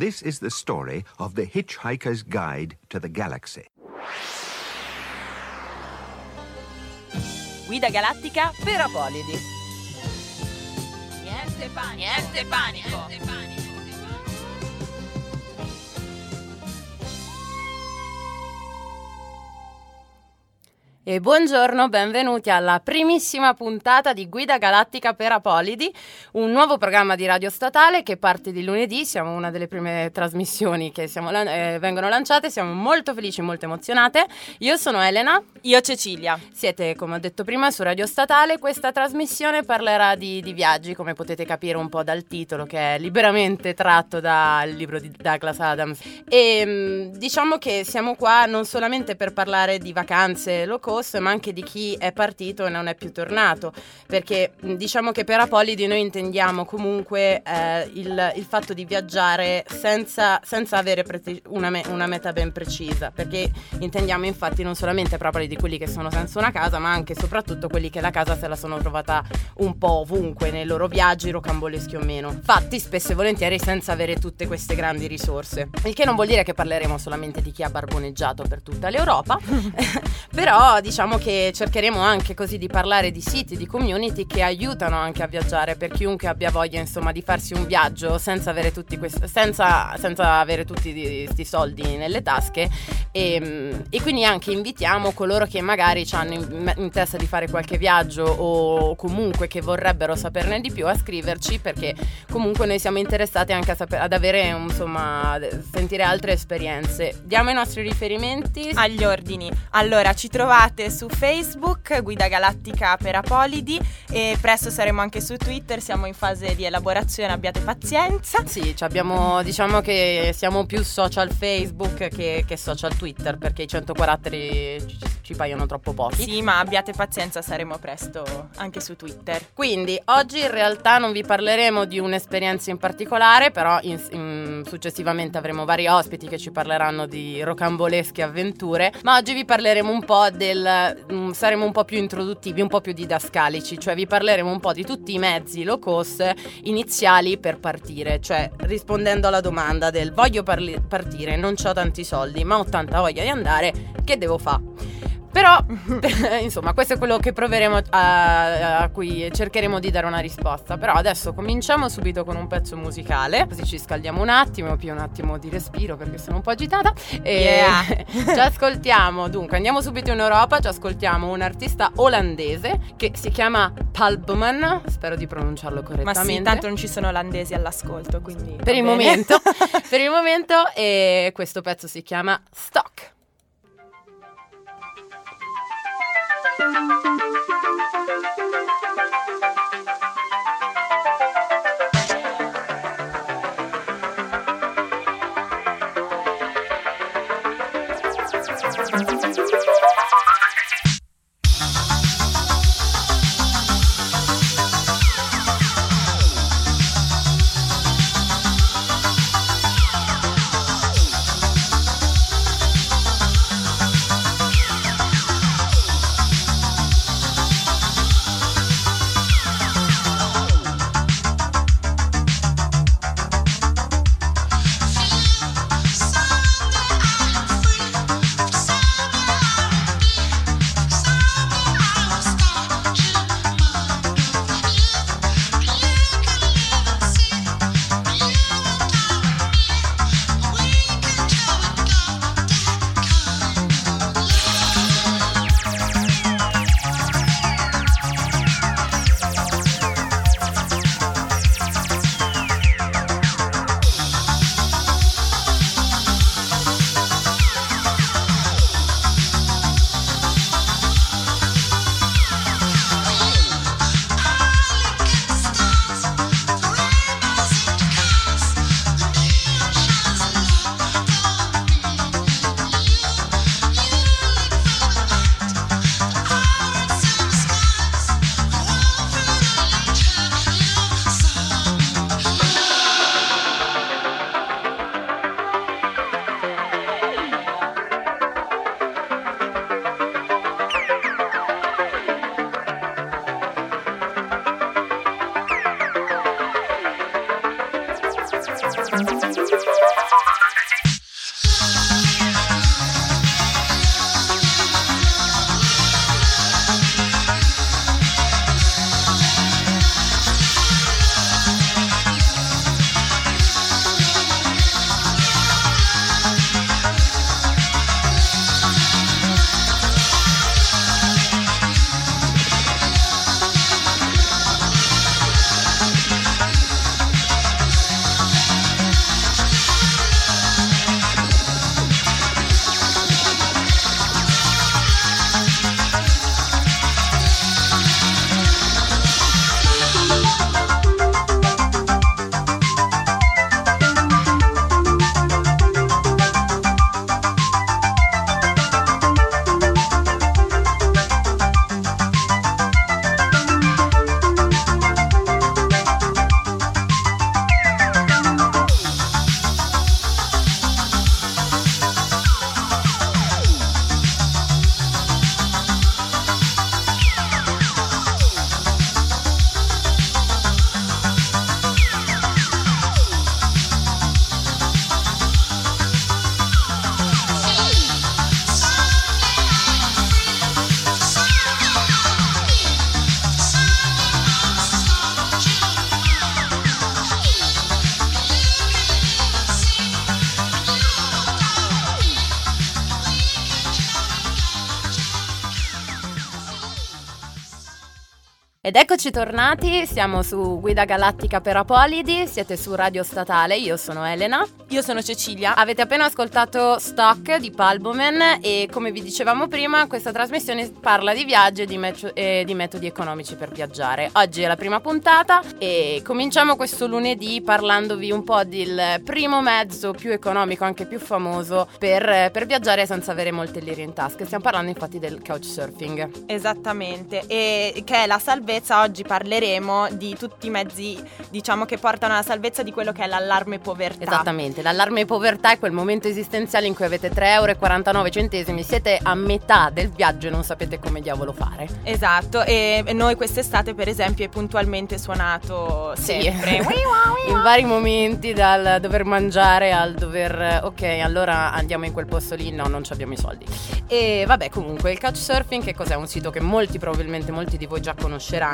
This is the story of the Hitchhiker's Guide to the Galaxy. Guida galattica per Apolidi. Niente panico. Niente panico. Niente panico. E buongiorno, benvenuti alla primissima puntata di Guida Galattica per Apolidi, un nuovo programma di radio statale che parte di lunedì, siamo una delle prime trasmissioni che siamo, eh, vengono lanciate, siamo molto felici, molto emozionate. Io sono Elena. Io Cecilia. Siete, come ho detto prima, su Radio Statale. Questa trasmissione parlerà di, di viaggi, come potete capire un po' dal titolo, che è liberamente tratto dal libro di Douglas Adams. E mm, diciamo che siamo qua non solamente per parlare di vacanze low cost, ma anche di chi è partito e non è più tornato, perché diciamo che per Apolidi noi intendiamo comunque eh, il, il, fatto di viaggiare senza, senza avere pre- una, me- una, meta ben precisa, perché intendiamo infatti non solamente proprio di quelli che sono senza una casa, ma anche e soprattutto quelli che la casa se la sono trovata un po' ovunque nei loro viaggi, rocamboleschi o meno. Fatti spesso e volentieri senza avere tutte queste grandi risorse. Il che non vuol dire che parleremo solamente di chi ha barboneggiato per tutta l'Europa, però diciamo che cercheremo anche così di parlare di siti, di community che aiutano anche a viaggiare per chiunque abbia voglia insomma di farsi un viaggio senza avere tutti, questi, senza, senza avere tutti questi soldi nelle tasche e, ehm, e, quindi anche invitiamo coloro che magari hanno in, in, testa di fare qualche viaggio o comunque che vorrebbero saperne di più a scriverci perché comunque noi siamo interessati anche saper, ad avere insomma sentire altre esperienze. Diamo i nostri riferimenti agli ordini. Allora ci trovate trovate su Facebook, Guida Galattica per Apolidi e presto saremo anche su Twitter, siamo in fase di elaborazione, abbiate pazienza. Sì, abbiamo, diciamo che siamo più social Facebook che, che social Twitter perché i 100 caratteri ci, ci paiono troppo pochi. Sì, ma abbiate pazienza, saremo presto anche su Twitter. Quindi oggi in realtà non vi parleremo di un'esperienza in particolare, però in, in, successivamente avremo vari ospiti che ci parleranno di rocambolesche avventure, ma oggi vi parleremo un po' del um, saremo un po' più introduttivi, un po' più didascalici, cioè vi parleremo un po' di tutti i mezzi low cost iniziali per partire, cioè rispondendo alla domanda del voglio parli- partire, non ho tanti soldi, ma ho tanta voglia di andare, che devo fare? Però, insomma, questo è quello che proveremo a, a, cui cercheremo di dare una risposta. Però adesso cominciamo subito con un pezzo musicale, così ci scaldiamo un attimo, più un attimo di respiro perché sono un po' agitata. E yeah. ci ascoltiamo, dunque, andiamo subito in Europa, ci ascoltiamo un artista olandese che si chiama Palbman, spero di pronunciarlo correttamente. Ma sì, tanto non ci sono olandesi all'ascolto, quindi... Per il momento, per il momento, e questo pezzo si chiama Stock. Thank you. Ed eccoci tornati, siamo su Guida Galattica per Apolidi, siete su Radio Statale, io sono Elena. Io sono Cecilia. Avete appena ascoltato Stock di Palbomen e come vi dicevamo prima questa trasmissione parla di viaggi e di, me- e di metodi economici per viaggiare. Oggi è la prima puntata e cominciamo questo lunedì parlandovi un po' del primo mezzo più economico, anche più famoso per, per viaggiare senza avere molte lire in tasca. Stiamo parlando infatti del couchsurfing. Esattamente, e che è la salvezza, oggi parleremo di tutti i mezzi diciamo che portano alla salvezza di quello che è l'allarme povertà. Esattamente, l'allarme povertà è quel momento esistenziale in cui avete 3,49 euro, siete a metà del viaggio e non sapete come diavolo fare. Esatto, e noi quest'estate per esempio è puntualmente suonato sempre. in vari momenti dal dover mangiare al dover ok, allora andiamo in quel posto lì, no, non abbiamo i soldi. E vabbè, comunque il couchsurfing che cos'è? Un sito che molti probabilmente molti di voi già conosceranno.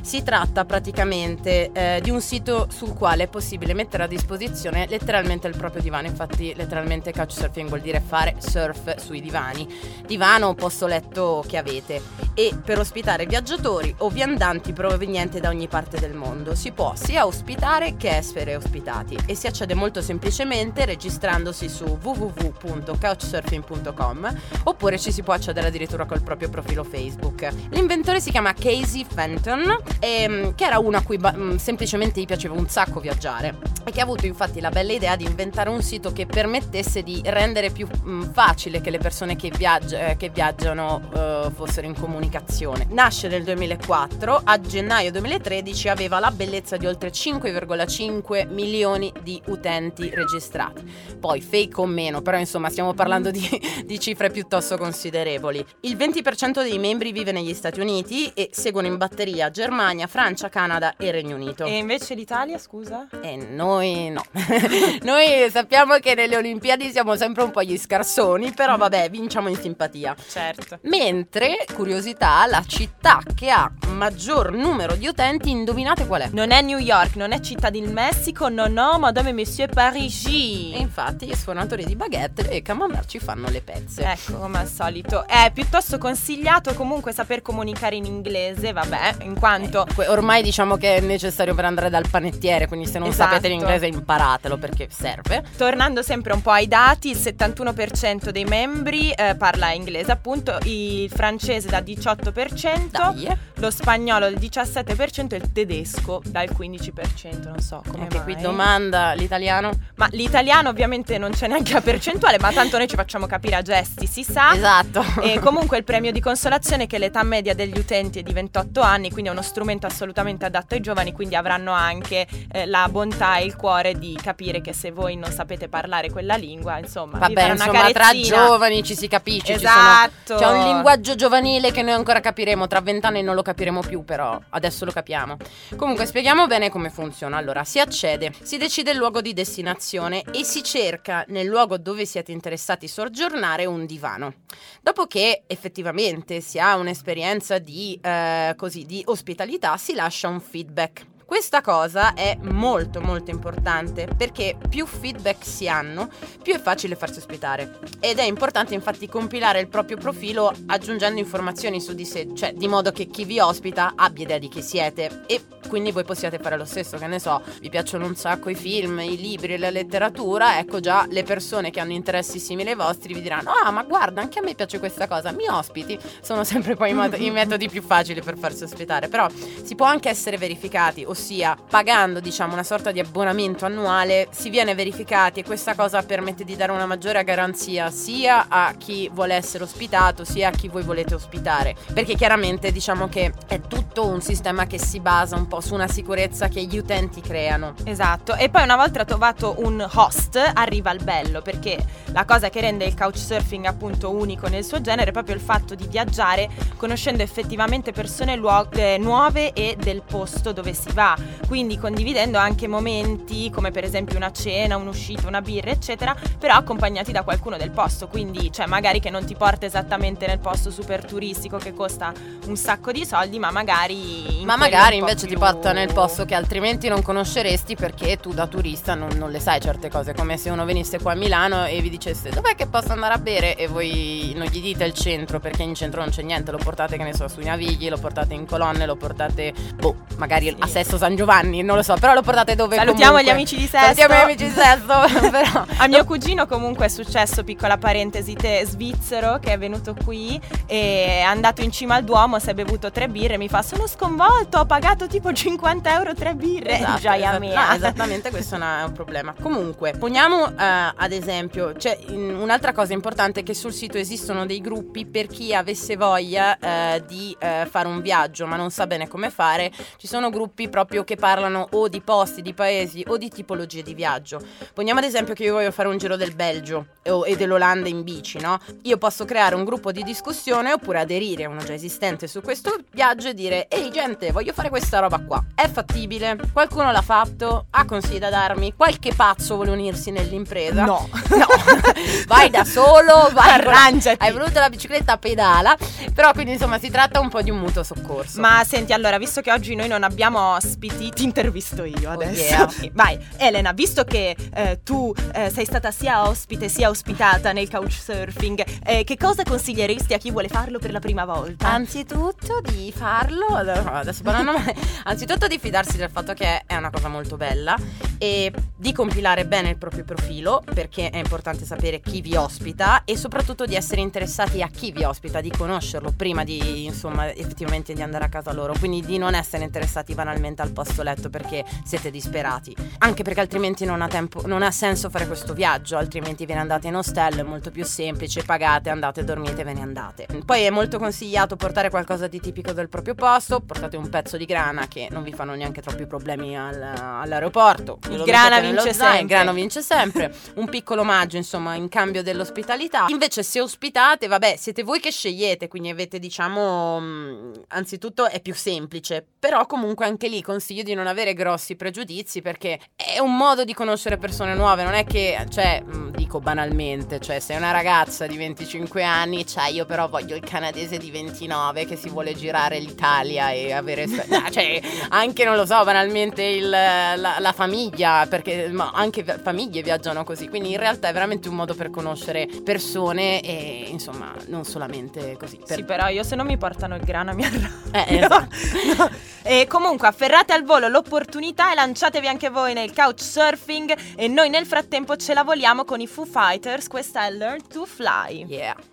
Si tratta praticamente eh, di un sito sul quale è possibile mettere a disposizione letteralmente il proprio divano. Infatti, letteralmente couchsurfing vuol dire fare surf sui divani. Divano o posto letto che avete. E per ospitare viaggiatori o viandanti provenienti da ogni parte del mondo. Si può sia ospitare che essere ospitati e si accede molto semplicemente registrandosi su www.couchsurfing.com oppure ci si può accedere addirittura col proprio profilo Facebook. L'inventore si chiama Casey Fenton, ehm, che era uno a cui ba- mh, semplicemente gli piaceva un sacco viaggiare e che ha avuto infatti la bella idea di inventare un sito che permettesse di rendere più mh, facile che le persone che, viaggi- eh, che viaggiano eh, fossero in comunicazione. Nasce nel 2004, a gennaio 2013 aveva la bellezza di oltre 5,5 milioni di utenti registrati. Poi fake o meno, però insomma stiamo parlando di, di cifre piuttosto considerevoli. Il 20% dei membri vive negli Stati Uniti e seguono in batteria Germania, Francia, Canada e Regno Unito. E invece l'Italia, scusa? E noi no. noi sappiamo che nelle Olimpiadi siamo sempre un po' gli scarsoni, però vabbè, vinciamo in simpatia. Certo. Mentre, curiosità, la città che ha maggior numero di utenti, indovinate qual è? Non è New York, non è Città del Messico, no no, Madame et Monsieur Parigi. E infatti gli sfornatori di baguette e camembert ci fanno le pezze. Ecco, come al solito. È piuttosto consigliato comunque saper comunicare in inglese, vabbè, in quanto... Que- Ormai diciamo che è necessario per andare dal panettiere, quindi se non Esatto. sapete l'inglese imparatelo perché serve. Tornando sempre un po' ai dati, il 71% dei membri eh, parla inglese, appunto, il francese da 18%, Dai. Lo spagnolo il 17% e il tedesco dal 15%, non so come Anche mai. qui domanda l'italiano. Ma l'italiano ovviamente non c'è neanche la percentuale, ma tanto noi ci facciamo capire a gesti, si sa. Esatto. E comunque il premio di consolazione è che l'età media degli utenti è di 28 anni, quindi è uno strumento assolutamente adatto ai giovani, quindi avranno anche eh, la bontà e il cuore di capire che se voi non sapete parlare quella lingua, insomma, Vabbè, insomma, tra giovani ci si capisce. Esatto. sono- c'è un linguaggio giovanile che noi ancora capiremo, tra vent'anni non lo capiremo più, però adesso lo capiamo. Comunque spieghiamo bene come funziona. Allora, si accede, si decide il luogo di destinazione e si cerca nel luogo dove siete interessati soggiornare un divano. Dopodiché effettivamente si ha un'esperienza di, eh, così, di ospitalità, si lascia un feedback. Questa cosa è molto molto importante perché più feedback si hanno, più è facile farsi ospitare. Ed è importante infatti compilare il proprio profilo aggiungendo informazioni su di sé, cioè di modo che chi vi ospita abbia idea di chi siete e quindi voi possiate fare lo stesso, che ne so, vi piacciono un sacco i film, i libri, la letteratura, ecco già le persone che hanno interessi simili ai vostri vi diranno "Ah, ma guarda, anche a me piace questa cosa, mi ospiti". Sono sempre poi i, mod- i metodi più facili per farsi ospitare, però si può anche essere verificati, ossia pagando, diciamo, una sorta di abbonamento annuale, si viene verificati e questa cosa permette di dare una maggiore garanzia sia a chi vuole essere ospitato, sia a chi voi volete ospitare, perché chiaramente diciamo che è tutto un sistema che si basa un po' su una sicurezza che gli utenti creano. Esatto, e poi una volta trovato un host arriva il bello, perché la cosa che rende il couchsurfing appunto unico nel suo genere è proprio il fatto di viaggiare conoscendo effettivamente persone luo- eh, nuove e del posto dove si va, quindi condividendo anche momenti come per esempio una cena, un'uscita, una birra, eccetera, però accompagnati da qualcuno del posto, quindi cioè magari che non ti porta esattamente nel posto super turistico che costa un sacco di soldi, ma magari ma magari invece più... ti porta nel posto che altrimenti non conosceresti perché tu da turista non, non, le sai certe cose, come se uno venisse qua a Milano e vi dicesse dov'è che posso andare a bere e voi non gli dite il centro perché in centro non c'è niente, lo portate che ne so sui Navigli, lo portate in colonne, lo portate boh, magari sì. a Sesto San Giovanni, non lo so, però lo portate dove Salutiamo comunque. gli amici di Sesto. Salutiamo gli amici di Sesto, però a mio cugino comunque è successo, piccola parentesi, te svizzero che è venuto qui e è andato in cima al Duomo, si è bevuto tre birre, mi fa sono sconvolto, ho pagato tipo 50 euro tre birre, esatto, gioia esatto. No, esattamente questo è un problema. Comunque, poniamo uh, ad esempio, cioè, un'altra cosa importante è che sul sito esistono dei gruppi per chi avesse voglia uh, di uh, fare un viaggio ma non sa bene come fare, ci sono gruppi proprio che parlano o di posti, di paesi o di tipologie di viaggio. Poniamo ad esempio che io voglio fare un giro del Belgio e dell'Olanda in bici, no? Io posso creare un gruppo di discussione oppure aderire a uno già esistente su questo viaggio e dire ehi gente voglio fare questa roba qua. È fattibile? Qualcuno l'ha fatto? Ha consigli da darmi? Qualche pazzo vuole unirsi nell'impresa? No. No. vai da solo, vai arrangiati. Hai voluto la bicicletta pedala, però quindi insomma si tratta un po' di un mutuo soccorso. Ma senti, allora, visto che oggi noi non abbiamo ospiti, ti intervisto io Oh, adesso. yeah. Vai, Elena, visto che eh, tu eh, sei stata sia ospite sia ospitata nel couchsurfing, eh, che cosa consiglieresti a chi vuole farlo per la prima volta? Anzitutto di farlo, adesso parlando anzitutto di fidarsi del fatto che è una cosa molto bella e di compilare bene il proprio profilo perché è importante sapere chi vi ospita e soprattutto di essere interessati a chi vi ospita, di conoscerlo prima di insomma effettivamente di andare a casa loro, quindi di non essere interessati banalmente al posto letto perché siete disperati, anche perché altrimenti non ha, tempo, non ha senso fare questo viaggio, altrimenti ve ne andate in ostello, è molto più semplice, pagate, andate, dormite, ve ne andate. Poi è molto consigliato portare qualcosa di tipico del proprio posto, portate un pezzo di grana che non vi fanno neanche troppi problemi al, all'aeroporto. Il grana vince sempre. Il grano vince sempre, un piccolo omaggio insomma in cambio dell'ospitalità. Invece se ospitate, vabbè, siete voi che scegliete, quindi avete diciamo, mh, anzitutto è più semplice, però comunque anche lì consiglio di non avere grossi pregiudizi perché è un modo di conoscere persone nuove, non è che, cioè, mh, dico banalmente, cioè sei una ragazza di 25 anni, cioè io però voglio il canadese di 29 che si vuole girare l'Italia e avere, no, cioè anche non lo so, banalmente il, la, la, famiglia, perché ma anche famiglie viaggiano così, quindi in realtà è veramente un modo per conoscere persone e insomma non solamente così. Per... Sì, però io se non mi portano il grano mi arrabbio. Eh, esatto. no, no. E comunque afferrate al volo l'opportunità e lanciatevi anche voi nel couchsurfing e noi nel frattempo ce la voliamo con i Foo Fighters, questa è Learn to Fly. Yeah.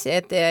Rieccoci, siete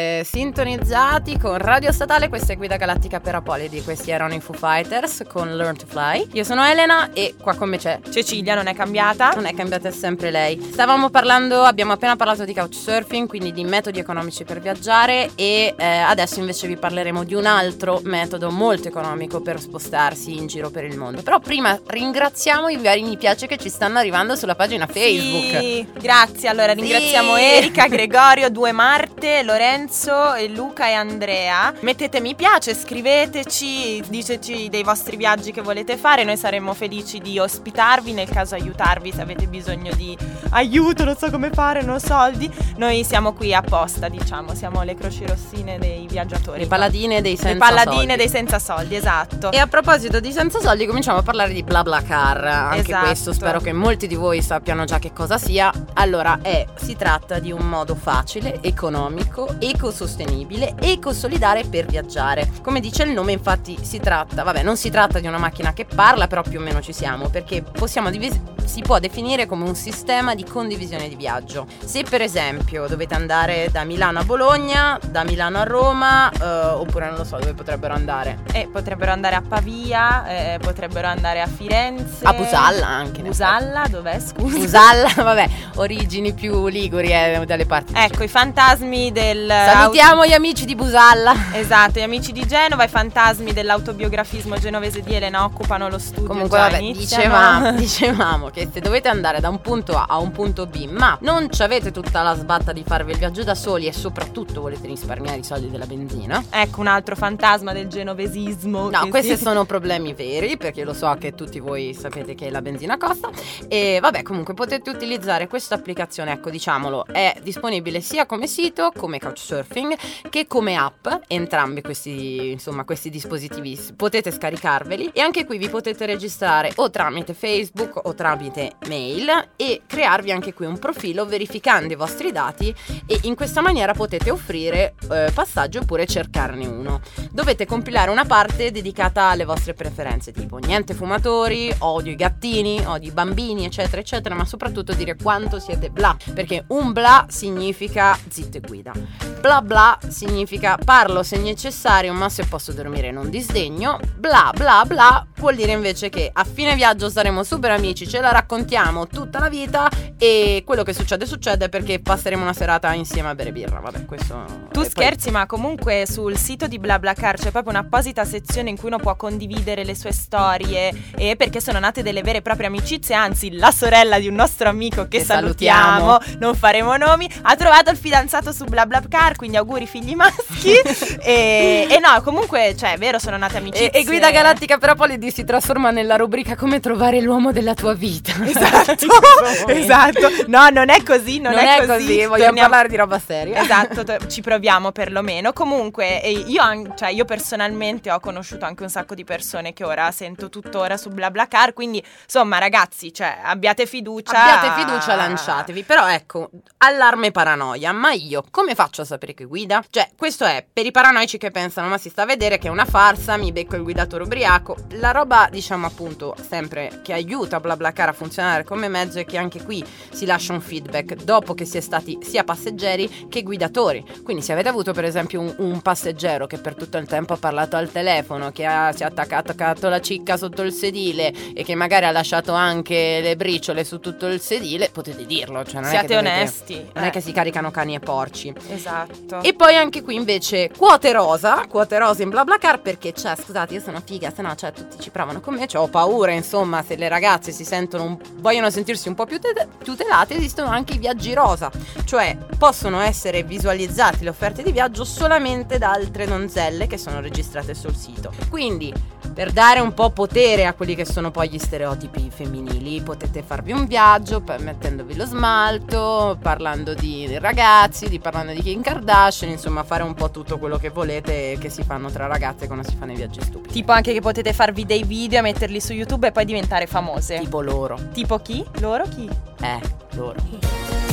sintonizzati con Radio Statale, questa è Guida Galattica per Apolidi, questi erano i Foo Fighters con Learn to Fly. Io sono Elena e qua con me c'è Cecilia, non è cambiata? Non è cambiata, è sempre lei. Stavamo parlando, abbiamo appena parlato di couchsurfing, quindi di metodi economici per viaggiare e eh, adesso invece vi parleremo di un altro metodo molto economico per spostarsi in giro per il mondo. Però prima ringraziamo i vari mi piace che ci stanno arrivando sulla pagina Facebook. Sì, grazie. Allora ringraziamo Sì. Erika, Gregorio, due Marte, Lorenzo, Luca e Andrea. Mettete mi piace, scriveteci, diteci dei vostri viaggi che volete fare. Noi saremmo felici di ospitarvi, nel caso aiutarvi se avete bisogno di aiuto, non so come fare, non ho soldi. Noi siamo qui apposta, diciamo, siamo le croci rossine dei viaggiatori. Le paladine dei Le senza palladine soldi. dei senza soldi, esatto. E a proposito di senza soldi, cominciamo a parlare di BlaBlaCar. Anche Esatto. questo spero che molti di voi sappiano già che cosa sia. Allora, è, si tratta di un modo facile, economico, ecosostenibile, ecosolidale per viaggiare. Come dice il nome, infatti, si tratta, vabbè, non si tratta di una macchina che parla, però più o meno ci siamo, perché possiamo divis- si può definire come un sistema di condivisione di viaggio. Se per esempio dovete andare da Milano a Bologna, da Milano a Roma, eh, oppure non lo so dove potrebbero andare. E potrebbero andare a Pavia, eh, potrebbero andare a Firenze. A Busalla anche. Busalla, dov'è scusa? Busalla, vabbè, origini più liguri eh, dalle parti. Ecco, i fantasmi del... Salutiamo gli amici di Busalla. Esatto, gli amici di Genova, i fantasmi dell'autobiografismo genovese di Elena occupano lo studio. Comunque, vabbè, dicevamo, dicevamo che se dovete andare da un punto A a un punto B, ma non ci avete tutta la sbatta di farvi il viaggio da soli e soprattutto volete risparmiare i soldi della benzina. Ecco un altro fantasma del genovesismo. No, questi si- sono problemi veri perché lo so che tutti voi sapete che la benzina costa e vabbè comunque potete utilizzare questa applicazione, ecco diciamolo, è disponibile sia come sito come Couchsurfing che come app, entrambi questi insomma questi dispositivi potete scaricarveli e anche qui vi potete registrare o tramite Facebook o tramite mail e crearvi anche qui un profilo verificando i vostri dati e in questa maniera potete offrire eh, passaggi oppure cercarne uno. Dovete compilare una parte dedicata alle vostre preferenze, tipo niente fumatori, odio i gattini, odio i bambini, eccetera, eccetera, ma soprattutto dire quanto siete bla, perché un bla significa zitto e guida. Bla bla significa parlo se necessario, ma se posso dormire non disdegno. Bla bla bla vuol dire invece che a fine viaggio saremo super amici, ce la raccontiamo tutta la vita e quello che succede succede perché passeremo una serata insieme a bere birra. Vabbè, questo Tu e poi- scherzi, ma comunque sul sito di BlaBlaCar c'è proprio un'apposita sezione in cui uno può condividere le sue storie e perché sono nate delle vere e proprie amicizie, anzi la sorella di un nostro amico che, Che salutiamo, salutiamo. non faremo nomi, ha trovato il fidanzato su BlaBlaCar, quindi auguri figli maschi e, e no, comunque, cioè, è vero, sono nate amicizie. E, e Guida Galattica per Apolidi si trasforma nella rubrica come trovare l'uomo della tua vita. Esatto, momento. esatto. No, non è così, non, Non, è, così, vogliamo Torniamo- parlare di roba seria. Esatto, to- ci proviamo perlomeno. Comunque, io, an- cioè, io personalmente ho conosciuto anche un sacco di persone che ora sento tuttora su BlaBlaCar. Quindi, insomma, ragazzi, cioè, abbiate fiducia. Abbiate fiducia, lanciatevi. Però ecco, allarme paranoia. Ma io come faccio a sapere che guida? Cioè, questo è per i paranoici che pensano, ma si sta a vedere che è una farsa, mi becco il guidatore ubriaco. La roba, diciamo appunto, sempre che aiuta BlaBlaCar a funzionare come mezzo è che anche qui si lascia un feedback dopo che si è stati sia passeggeri che guidatori. Quindi se avete avuto per esempio un, un passeggero che per tutto il tempo ha parlato al telefono, che ha, si è attaccato, attaccato la cicca sotto il sedile e che magari ha lasciato anche le briciole su tutto il sedile, potete dirlo. Cioè non è Siate che dovete- onesti. Non è eh. che si caricano cani e porci. Esatto. E poi anche qui invece quote rosa, quote rosa in BlaBlaCar perché cioè scusate io sono figa, se no cioè tutti ci provano con me, cioè ho paura insomma se le ragazze si sentono, vogliono sentirsi un po' più tute- tutelate esistono anche i viaggi rosa, cioè possono essere visualizzati le offerte di viaggio solamente da altre donzelle che sono registrate sul sito. Quindi per dare un po' potere a quelli che sono poi gli stereotipi femminili potete farvi un viaggio mettendovi lo smalto, parlando di ragazzi, di parlando di Kim Kardashian, insomma fare un po' tutto quello che volete che si fanno tra ragazze quando si fanno i viaggi stupidi. Tipo anche che potete farvi dei video, metterli su YouTube e poi diventare famose. Tipo loro. Tipo chi? Loro chi? Eh, loro.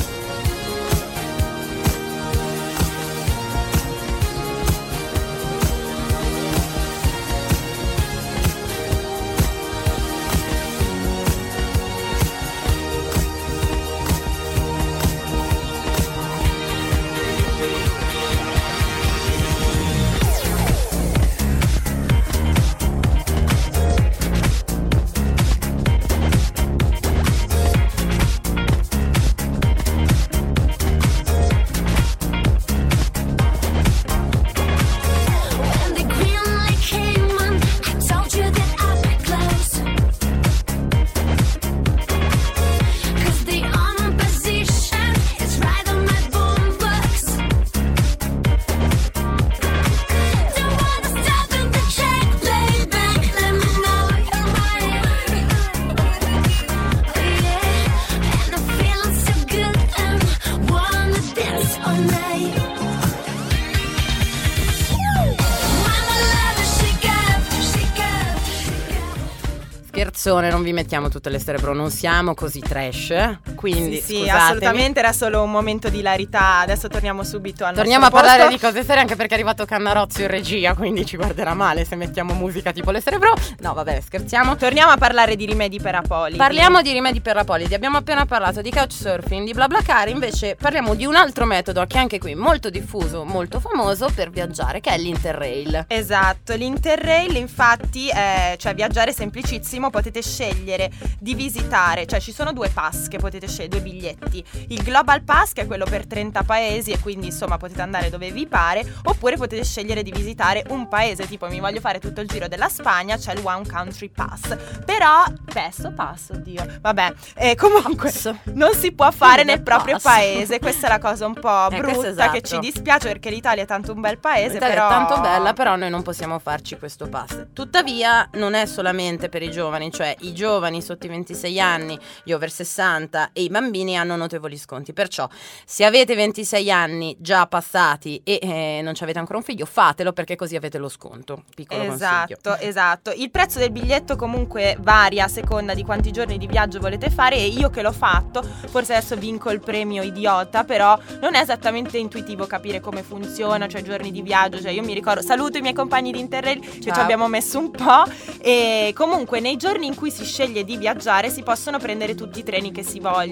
Canzone, non vi mettiamo tutte le stere, però non siamo così trash. Quindi, sì, sì, assolutamente era solo un momento di larità. Adesso torniamo subito al Torniamo a parlare di posto. cose serie anche perché è arrivato Cannarozio in regia, quindi ci guarderà male se mettiamo musica tipo le Cerebro. No, vabbè, scherziamo. Torniamo a parlare di rimedi per Apoli. Parliamo di rimedi per la polidi, abbiamo appena parlato di couchsurfing, di BlaBlaCar, invece parliamo di un altro metodo che anche qui molto diffuso, molto famoso per viaggiare, che è l'Interrail. Esatto, l'Interrail infatti è cioè viaggiare è semplicissimo, potete scegliere di visitare, cioè ci sono due pass che potete scegliere, due biglietti. Il Global Pass che è quello per 30 paesi e quindi insomma potete andare dove vi pare, oppure potete scegliere di visitare un paese, tipo mi voglio fare tutto il giro della Spagna, c'è il One Country Pass. Però, pesso, passo, oddio. Vabbè, eh, comunque Pass. non si può fare nel proprio pass. paese, questa è la cosa un po' Eh, brutta esatto. che ci dispiace perché l'Italia è tanto un bel paese, L'Italia però è tanto bella, però noi non possiamo farci questo pass. Tuttavia, non è solamente per i giovani, cioè i giovani sotto i 26 anni, gli over 60 e i bambini hanno notevoli sconti. Perciò, se avete 26 anni già passati e eh, non ci avete ancora un figlio, fatelo perché così avete lo sconto. Piccolo consiglio. Esatto, esatto. Il prezzo del biglietto comunque varia a seconda di quanti giorni di viaggio volete fare e io che l'ho fatto, forse adesso vinco il premio idiota, però non è esattamente intuitivo capire come funziona, cioè giorni di viaggio, cioè io mi ricordo, saluto i miei compagni di Interrail che ci Ciao. abbiamo messo un po' e comunque nei giorni in cui si sceglie di viaggiare si possono prendere tutti i treni che si vogliono,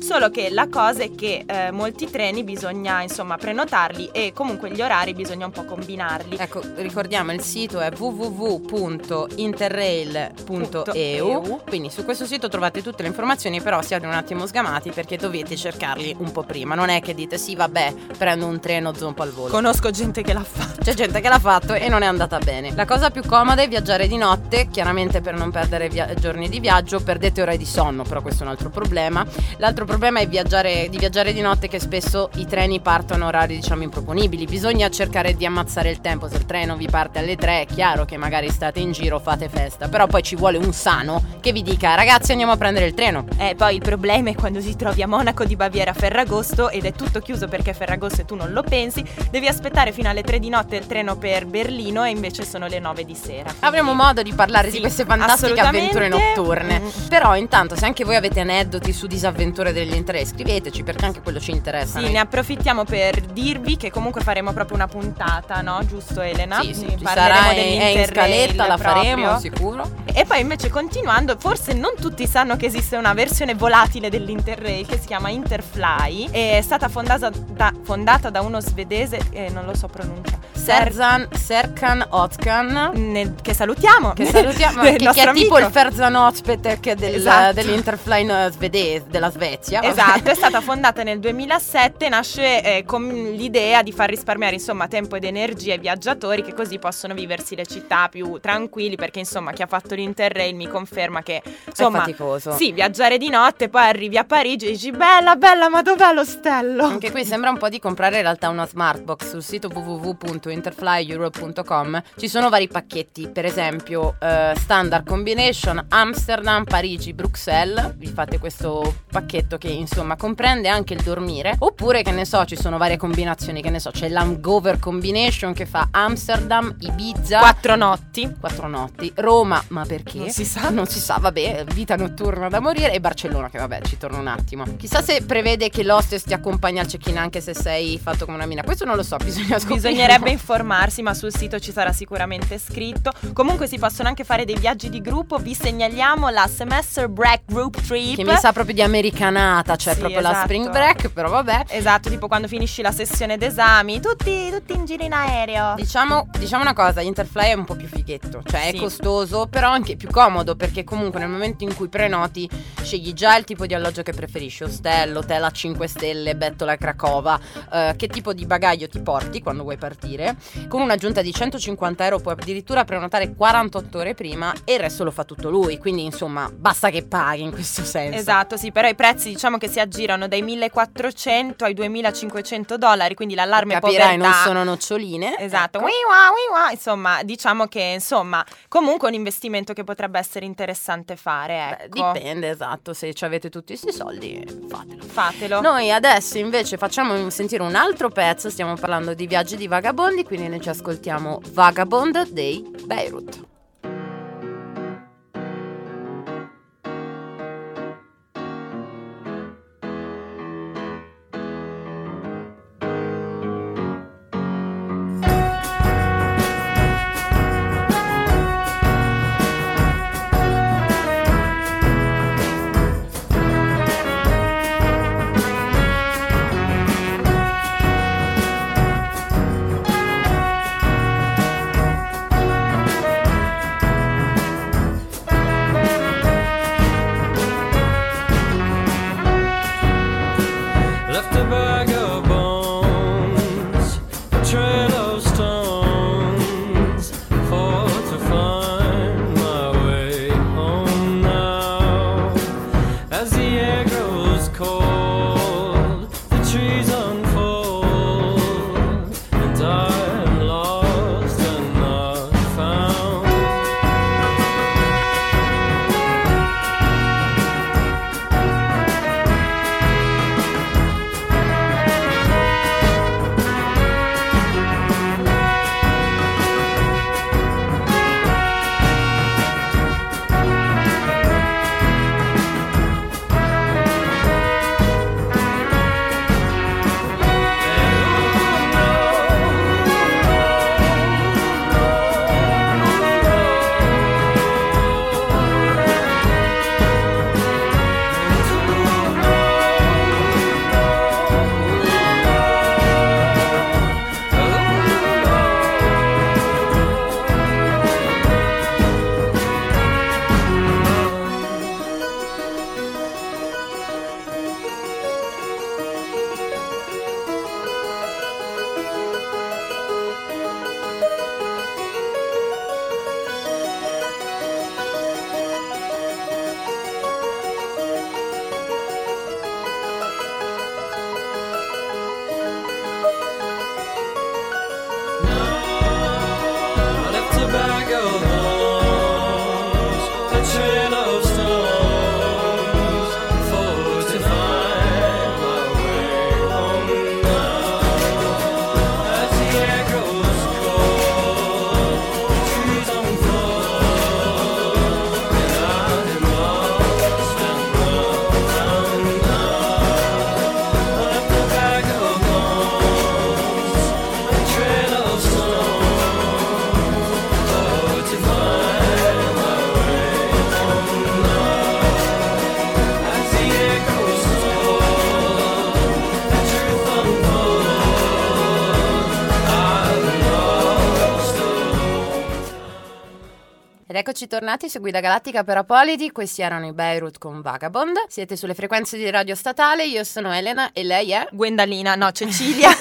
solo che la cosa è che eh, molti treni bisogna insomma prenotarli e comunque gli orari bisogna un po' combinarli. Ecco, ricordiamo il sito è www.interrail.eu quindi su questo sito trovate tutte le informazioni però siate un attimo sgamati perché dovete cercarli un po' prima. Non è che dite sì vabbè prendo un treno zompo al volo. Conosco gente che l'ha fatto. c'è gente che l'ha fatto e non è andata bene. La cosa più comoda è viaggiare di notte chiaramente per non perdere via- giorni di viaggio perdete ore di sonno però questo è un altro problema l'altro problema è viaggiare, di viaggiare di notte che spesso i treni partono a orari diciamo improponibili bisogna cercare di ammazzare il tempo se il treno vi parte alle 3 è chiaro che magari state in giro fate festa però poi ci vuole un sano che vi dica ragazzi andiamo a prendere il treno Eh, poi il problema è quando ti trovi a Monaco di Baviera a Ferragosto ed è tutto chiuso perché è Ferragosto e tu non lo pensi, devi aspettare fino alle 3 di notte il treno per Berlino e invece sono le 9 di sera. Avremo modo di parlare Sì, di queste fantastiche avventure notturne. Mm. Però intanto se anche voi avete aneddoti su disavventure degli interesse scriveteci perché anche quello ci interessa. Sì, Noi- ne approfittiamo per dirvi che comunque faremo proprio una puntata, no? Giusto Elena? Sì, sì, Quindi ci sarà, è, è in scaletta, la faremo proprio. sicuro. E poi invece continuando, forse non tutti sanno che esiste una versione volatile dell'Interrail che si chiama Interfly. È stata fondata da, fondata da uno svedese, eh, non lo so pronunciare. Serzan, Serkan Otkan. Nel- che salutiamo. Che salutiamo, che, che è tipo amico. il Ferzan Ozpetek del, Esatto. dell'Interfly eh, svedese, della Svezia. vabbè. Esatto, è stata fondata nel 2007, nasce eh, con l'idea di far risparmiare insomma tempo ed energia ai viaggiatori che così possono viversi le città più tranquilli perché insomma chi ha fatto l'Interrail mi conferma che insomma è faticoso. sì, viaggiare di notte, poi arrivi a Parigi e dici bella bella ma dov'è l'ostello? Anche qui sembra un po' di comprare in realtà una smartbox sul sito www.interflyeurope.com ci sono vari pacchetti, per esempio eh, Standard Combination Amsterdam, Parigi, Bruxelles, vi fate questo pacchetto che insomma comprende anche il dormire, oppure che ne so ci sono varie combinazioni, che ne so c'è l'Hangover Combination che fa Amsterdam, Ibiza, Quattro notti. quattro notti, Roma, ma perché? Non si sa. Non si sa, vabbè, vita notturna da morire e Barcellona che vabbè, ci torno un attimo. Chissà se prevede che l'hostess ti accompagni al check-in anche se sei fatto come una mina. Questo non lo so, bisogna scoprire. Bisognerebbe informarsi, ma sul sito ci sarà sicuramente scritto. Comunque si possono anche fare dei viaggi di gruppo. Vi segnaliamo la Semester Break Group Trip. che mi sa proprio di americanata, cioè Sì, proprio la esatto. spring break, però vabbè. Esatto, tipo quando finisci la sessione d'esami, tutti, tutti in giro in aereo. Diciamo, diciamo una cosa, Interfly è un po' più fighetto, cioè Sì. è costoso, però anche più comodo perché comunque nel momento in cui prenoti scegli già il tipo di alloggio che preferisci, ostello, hotel a 5 stelle, bettola Cracova, eh, che tipo di bagaglio ti porti quando vuoi partire. Con un'aggiunta di 150 euro puoi addirittura prenotare 48 ore prima e il resto lo fa tutto lui, quindi insomma basta che paghi in questo senso. Esatto, sì, però i prezzi diciamo che si aggirano dai 1400 ai 2500 dollari, quindi l'allarme Capirai, povertà. non sono noccioline. Esatto, Ecco. Wii wa, wii wa. insomma, diciamo che insomma, comunque è un investimento che potrebbe essere interessante fare, Beh, ecco. dipende, esatto, se ci avete tutti questi soldi, fatelo. Fatelo. Noi adesso invece facciamo sentire un altro pezzo, stiamo parlando di viaggi di vagabondi, quindi noi ci ascoltiamo Vagabond dei Beirut. Eccoci tornati su Guida Galattica per Apolidi. Questi erano i Beirut con Vagabond. Siete sulle frequenze di Radio Statale. Io sono Elena e lei è Gwendalina, no, Cecilia.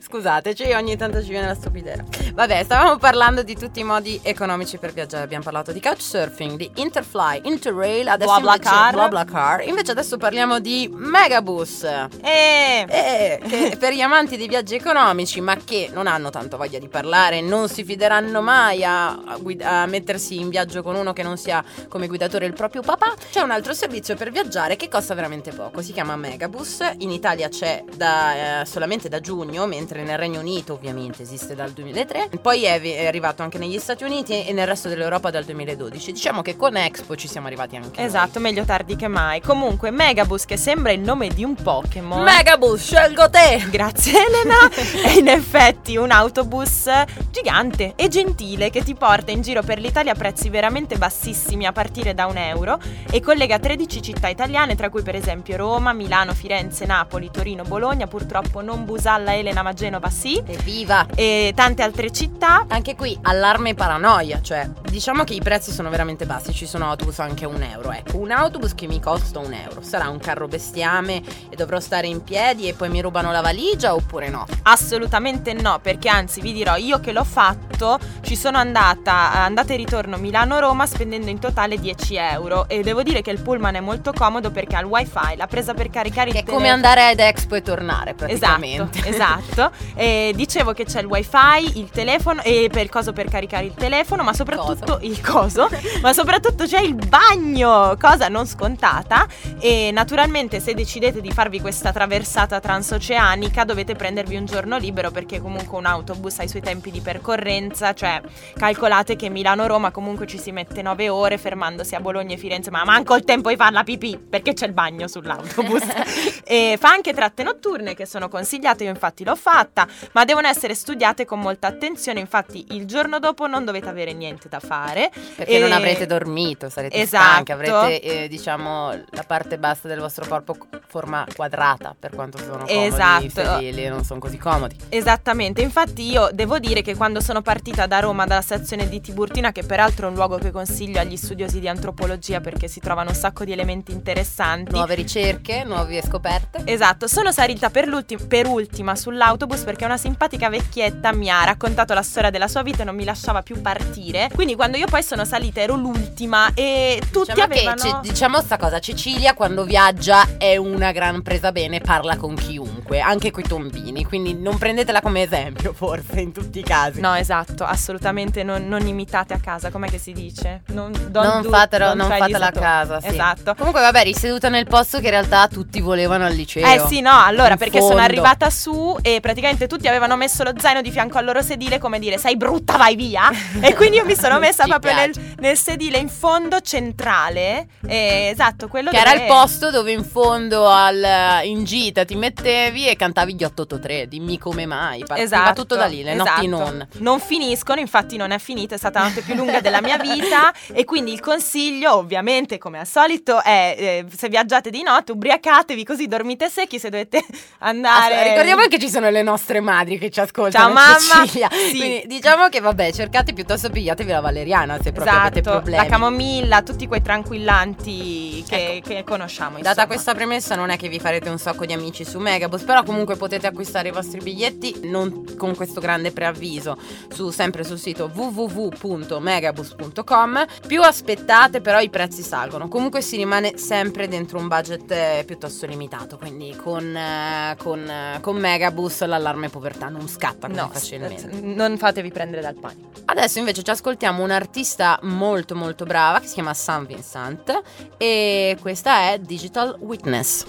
Scusateci, ogni tanto ci viene la stupidera. Vabbè, stavamo parlando di tutti i modi economici per viaggiare. Abbiamo parlato di couchsurfing, di Interfly, Interrail, adesso BlaBlaCar. invece BlaBlaCar. Invece adesso parliamo di Megabus. Eh, Eh, che per gli amanti dei viaggi economici, ma che non hanno tanto voglia di parlare, non si fideranno mai a, a guid- a mettersi in viaggio con uno che non sia come guidatore il proprio papà, c'è un altro servizio per viaggiare che costa veramente poco. Si chiama Megabus. In Italia c'è da, eh, solamente da giugno, mentre nel Regno Unito ovviamente esiste dal 2003. Poi è, è arrivato anche negli Stati Uniti e nel resto dell'Europa dal 2012. Diciamo che con Expo ci siamo arrivati anche noi. esatto, meglio tardi che mai. Comunque, Megabus, che sembra il nome di un Pokémon. Megabus, scelgo te! Grazie Elena, è in effetti un autobus gigante e gentile che ti porta in giro per l'Italia a prezzi veramente bassissimi a partire da un euro e collega 13 città italiane tra cui per esempio Roma, Milano, Firenze, Napoli, Torino, Bologna, purtroppo non Busalla, Elena, ma Genova sì Evviva! e tante altre città. Anche qui allarme e paranoia, cioè diciamo che i prezzi sono veramente bassi, ci sono autobus anche a un euro, ecco, un autobus che mi costa un euro, sarà un carro bestiame e dovrò stare in piedi e poi mi rubano la valigia oppure no? Assolutamente no, perché anzi vi dirò, io che l'ho fatto, ci sono andata, andata e ritorno Milano-Roma spendendo in totale 10 euro e devo dire che il pullman è molto comodo perché ha il wifi, la presa per caricare Che il è come telefono. andare ad Expo e tornare Esatto, praticamente. esatto. E dicevo che c'è il wifi, il telefono e per il coso per caricare il telefono, ma soprattutto il coso, ma soprattutto c'è il bagno, cosa non scontata. E naturalmente se decidete di farvi questa traversata transoceanica dovete prendervi un giorno libero perché comunque un autobus ha i suoi tempi di percorrenza, cioè calcolate che Milano-Roma comunque ci si mette 9 ore fermandosi a Bologna e Firenze, ma manco il tempo di fare la pipì perché c'è il bagno sull'autobus. e fa anche tratte notturne che sono consigliate, io infatti l'ho fatta, ma devono essere studiate con molta attenzione, infatti il giorno dopo non dovete avere niente da fare. Perché E- non avrete dormito, sarete Esatto. stanchi, avrete eh, diciamo la parte bassa del vostro corpo forma quadrata per quanto sono comodi Esatto. i sedili, non sono così comodi. Esattamente, infatti io devo dire che quando sono partita da Roma dalla stazione di Tiburtina, che peraltro è un luogo che consiglio agli studiosi di antropologia perché si trovano un sacco di elementi interessanti. Nuove ricerche, nuove scoperte. Esatto, sono salita per, per ultima sull'autobus perché una simpatica vecchietta mi ha raccontato la storia della sua vita e non mi lasciava più partire. Quindi quando io poi sono salita ero l'ultima e tutti diciamo avevano... che ce- diciamo sta cosa, Cecilia quando viaggia è una gran presa bene, parla con chiunque, anche coi tombini, quindi non prendetela come esempio forse in tutti i casi. No, esatto, assolutamente non, non imitate a casa, com'è che si dice? Non, non do- fatelo, non fatela a casa, sì. Esatto. Comunque vabbè, riseduta nel posto che in realtà tutti volevano al liceo. Eh sì, no, allora perché fondo. sono arrivata su e praticamente tutti avevano messo lo zaino di fianco al loro sedile come dire sei brutta, vai via. e quindi io mi sono messa proprio nel, nel sedile in fondo centrale. eh, esatto, quello Che era dove- il posto dove in fondo al, in gita ti mettevi e cantavi gli 883, dimmi come mai. Partiva Esatto, tutto da lì, le esatto. notti non. Non finiscono, infatti non è finita, è stata la notte più lunga della mia vita e quindi il consiglio ovviamente come al solito è eh, se viaggiate di notte ubriacatevi così dormite secchi se dovete andare... Aspetta, ricordiamo che ci sono le nostre madri che ci ascoltano. Ciao, mamma. Cecilia. Sì. Quindi diciamo che vabbè, cercate piuttosto pigliatevi la valeriana se proprio avete Esatto, problemi. la camomilla, tutti quei tranquillanti che, Ecco. che conosciamo. Data insomma. questa premessa non è che vi farete un sacco di amici su Megabus, però comunque potete acquistare i vostri biglietti non con questo grande preavviso su, sempre sul sito www.megabus.com. Più aspettate però i prezzi salgono, comunque si rimane sempre dentro un budget eh, piuttosto limitato, quindi con, eh, con, eh, con Megabus l'allarme povertà non scatta così No, facilmente. Non fatevi prendere dal panico. Adesso invece ci ascoltiamo un'artista molto molto brava che si chiama San Vincent e questa è Digital Witness.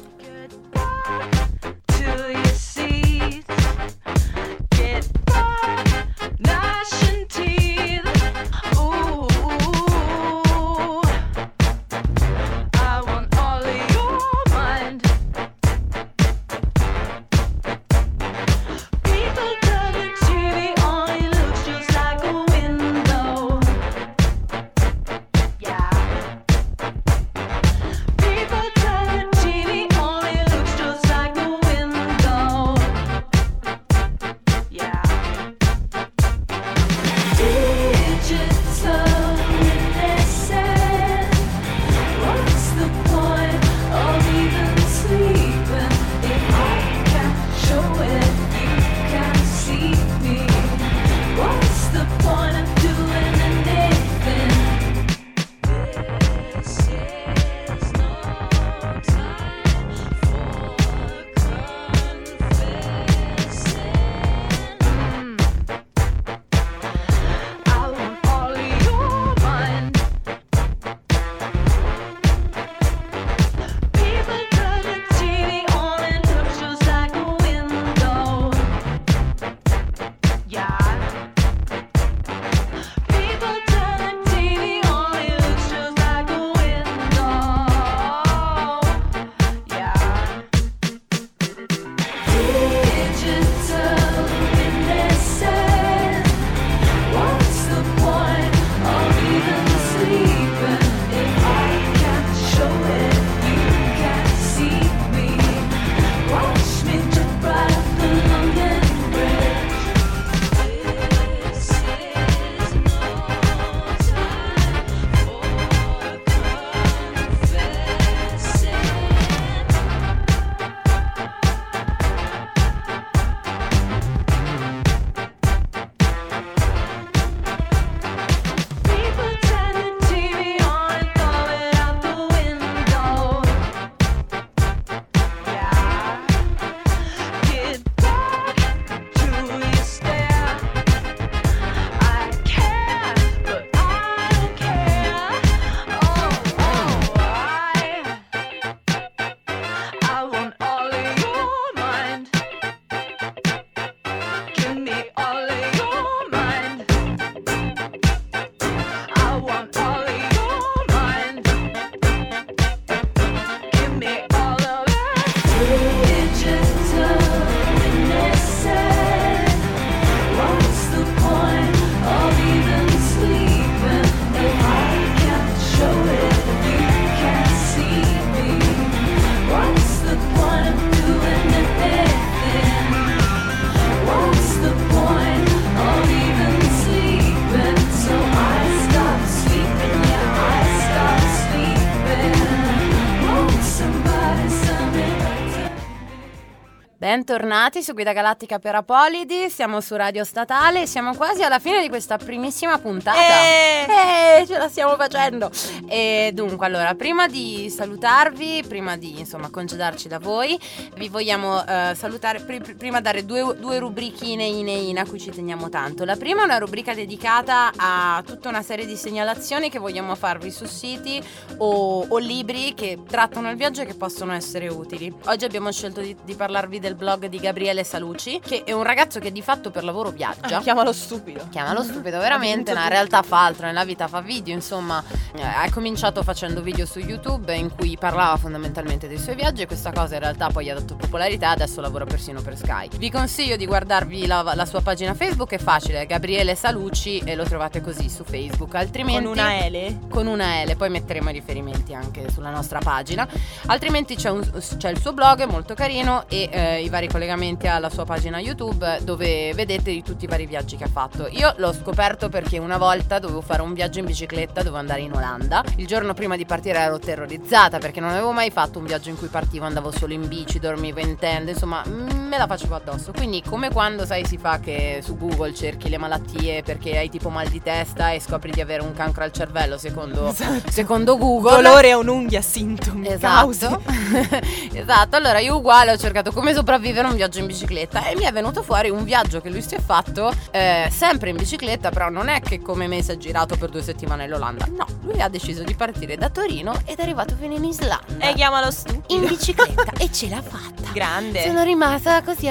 Bentornati su Guida Galattica per Apolidi, siamo su Radio Statale, siamo quasi alla fine di questa primissima puntata. Eh! Eh, ce la stiamo facendo! E dunque, allora, prima di salutarvi, prima di insomma congedarci da voi, vi vogliamo eh, salutare, pri- prima dare due, due rubrichine in e in a cui ci teniamo tanto. La prima è una rubrica dedicata a tutta una serie di segnalazioni che vogliamo farvi su siti o, o libri che trattano il viaggio e che possono essere utili. Oggi abbiamo scelto di, di parlarvi del blog di Gabriele Salucci, che è un ragazzo che di fatto per lavoro viaggia. Ah, chiamalo stupido. Chiamalo stupido veramente, in realtà fa altro, nella vita fa video, insomma, eh, ha cominciato facendo video su YouTube in cui parlava fondamentalmente dei suoi viaggi e questa cosa in realtà poi gli ha dato popolarità, adesso lavora persino per Sky. Vi consiglio di guardarvi la, la sua pagina Facebook, è facile, è Gabriele Salucci e lo trovate così su Facebook, altrimenti... Con una L? con una L, poi metteremo i riferimenti anche sulla nostra pagina. Altrimenti c'è, un- c'è il suo blog, è molto carino, e eh, vari collegamenti alla sua pagina YouTube dove vedete di tutti i vari viaggi che ha fatto. Io l'ho scoperto perché una volta dovevo fare un viaggio in bicicletta, dovevo andare in Olanda. Il giorno prima di partire ero terrorizzata perché non avevo mai fatto un viaggio in cui partivo, andavo solo in bici, dormivo in tenda, insomma mm, me la facevo addosso. Quindi come quando sai si fa che su Google cerchi le malattie perché hai tipo mal di testa e scopri di avere un cancro al cervello secondo, secondo Google. Dolore a un'unghia, sintomi, Esatto. esatto, allora io uguale ho cercato come sopravvivere a un viaggio in bicicletta e mi è venuto fuori un viaggio che lui si è fatto eh, sempre in bicicletta, però non è che come me si è girato per due settimane all'Olanda, no, lui ha deciso di partire da Torino ed è arrivato fino in Islanda. E chiamalo stupido. in bicicletta e ce l'ha fatta. Grande. Sono rimasta così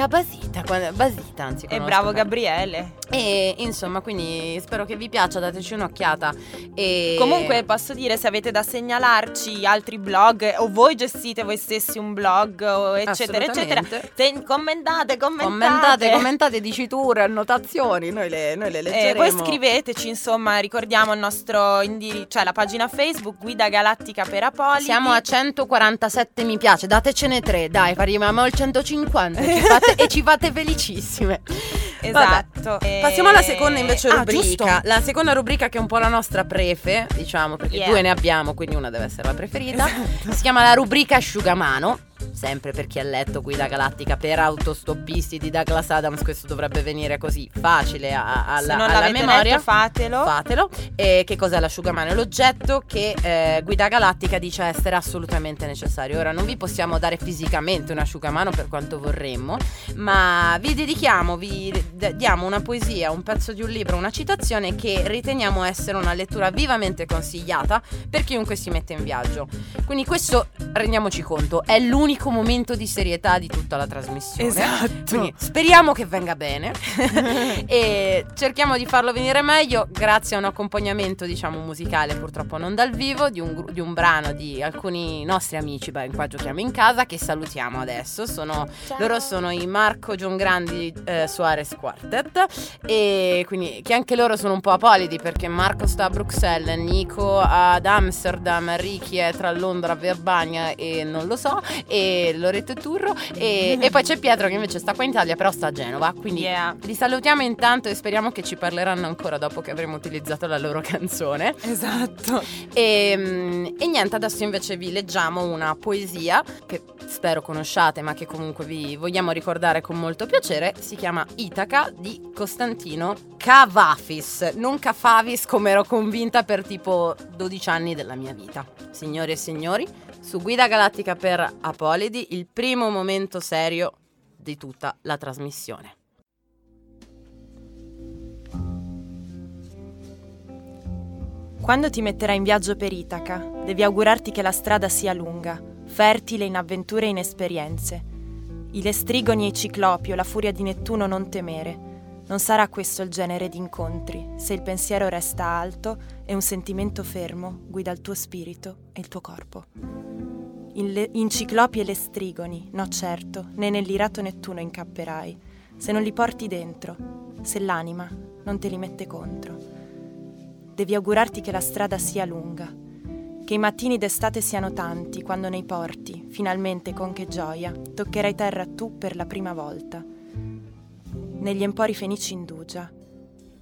quando- basita anzi. E bravo bene. Gabriele. E insomma, quindi spero che vi piaccia, dateci un'occhiata. E... Comunque posso dire se avete da segnalarci altri blog o voi gestite voi stessi un blog eccetera eccetera. Te- commentate, commentate. Commentate, commentate diciture, annotazioni, noi le, noi le Eh, leggeremo. voi scriveteci, insomma, ricordiamo il nostro indirizzo, cioè la pagina Facebook Guida Galattica per Apolidi. Siamo a 147 mi piace, datecene tre, dai, arriviamo al 150 e ci fate, e ci fate felicissime. Esatto. E- Passiamo alla seconda invece Ah, rubrica. giusto. la seconda rubrica che è un po' la nostra prefe, diciamo, perché Yeah. due ne abbiamo, quindi una deve essere la preferita. Esatto. Si chiama la rubrica asciugamano. Sempre per chi ha letto Guida Galattica per autostoppisti di Douglas Adams, questo dovrebbe venire così facile a- a- alla, alla memoria. letto, fatelo. Fatelo. E che cos'è l'asciugamano? È l'oggetto che eh, Guida Galattica dice essere assolutamente necessario. Ora non vi possiamo dare fisicamente un asciugamano per quanto vorremmo, ma vi dedichiamo, vi diamo una poesia, un pezzo di un libro, una citazione che riteniamo essere una lettura vivamente consigliata per chiunque si mette in viaggio. Quindi questo, rendiamoci conto, è l'unico momento di serietà di tutta la trasmissione. Esatto. Quindi speriamo che venga bene e cerchiamo di farlo venire meglio grazie a un accompagnamento diciamo musicale purtroppo non dal vivo di un, di un brano di alcuni nostri amici beh, qua giochiamo in casa che salutiamo adesso sono, loro sono i Marco Giongrandi eh, Suarez Quartet e quindi che anche loro sono un po' apolidi perché Marco sta a Bruxelles Nico ad Amsterdam Ricky è tra Londra Verbania e non lo so e Loretto e Turro e, e poi c'è Pietro che invece sta qua in Italia però sta a Genova quindi Yeah. li salutiamo intanto e speriamo che ci parleranno ancora dopo che avremo utilizzato la loro canzone Esatto. e, mm, e niente, adesso invece vi leggiamo una poesia che spero conosciate, ma che comunque vi vogliamo ricordare con molto piacere. Si chiama Itaca di Costantino Cavafis, non Cafavis come ero convinta per tipo 12 anni della mia vita. Signori e signori, su Guida Galattica per Apolidi, il primo momento serio di tutta la trasmissione. Quando ti metterai in viaggio per Itaca, devi augurarti che la strada sia lunga, fertile in avventure e in esperienze. I lestrigoni e i ciclopi o la furia di Nettuno non temere. Non sarà questo il genere di incontri, se il pensiero resta alto e un sentimento fermo guida il tuo spirito e il tuo corpo. In, le- in ciclopi e lestrigoni, no certo, né nell'irato Nettuno incapperai, se non li porti dentro, se l'anima non te li mette contro. Devi augurarti che la strada sia lunga, che i mattini d'estate siano tanti quando nei porti, finalmente con che gioia, toccherai terra tu per la prima volta. Negli empori fenici indugia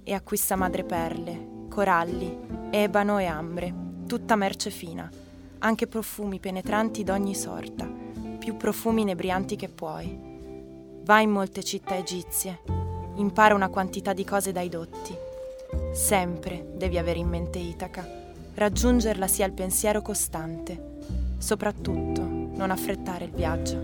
e acquista madreperle, coralli, ebano e ambre, tutta merce fina, anche profumi penetranti d'ogni sorta, più profumi inebrianti che puoi. vai in molte città egizie, impara una quantità di cose dai dotti. Sempre devi avere in mente Itaca, raggiungerla sia il pensiero costante. Soprattutto non affrettare il viaggio.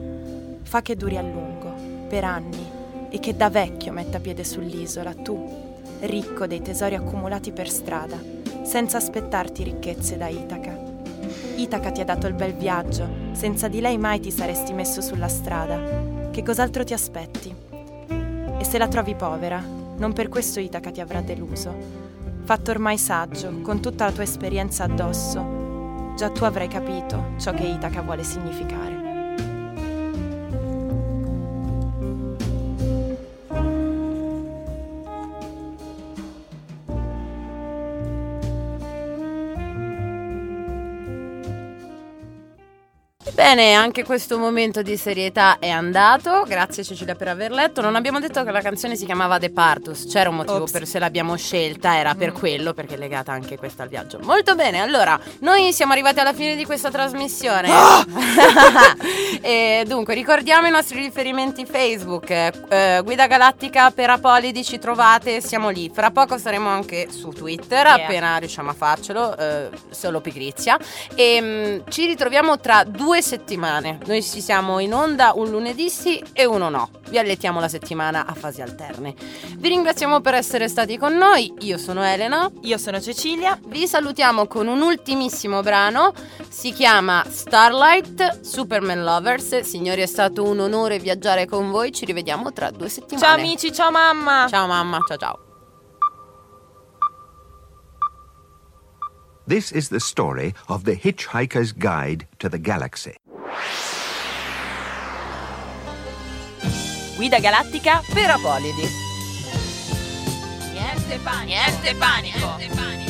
Fa che duri a lungo, per anni, e che da vecchio metta piede sull'isola, tu, ricco dei tesori accumulati per strada, senza aspettarti ricchezze da Itaca. Itaca ti ha dato il bel viaggio, senza di lei mai ti saresti messo sulla strada. Che cos'altro ti aspetti? E se la trovi povera, non per questo Itaca ti avrà deluso. Fatto ormai saggio, con tutta la tua esperienza addosso, già tu avrai capito ciò che Itaca vuole significare. Bene, anche questo momento di serietà è andato. Grazie Cecilia per aver letto. Non abbiamo detto che la canzone si chiamava De Partus. C'era un motivo Ops. per se l'abbiamo scelta, era per quello, perché è legata anche questa al viaggio. Molto bene, allora, noi siamo arrivati alla fine di questa trasmissione. e dunque, ricordiamo i nostri riferimenti Facebook. eh, Guida Galattica per Apolidi ci trovate, siamo lì. Fra poco saremo anche su Twitter, Yeah. appena riusciamo a farcelo, eh, solo pigrizia. E mm, ci ritroviamo tra due settimane. Noi ci siamo in onda un lunedì sì e uno no. Vi alletiamo la settimana a fasi alterne. Vi ringraziamo per essere stati con noi. Io sono Elena. Io sono Cecilia. Vi salutiamo con un ultimissimo brano. Si chiama Starlight Superman Lovers. Signori, è stato un onore viaggiare con voi. Ci rivediamo tra due settimane. Ciao amici, ciao mamma. Ciao mamma, ciao ciao. This is the story of the Hitchhiker's Guide to the Galaxy. Guida galattica Per Apolidi. Niente panico. Niente panico.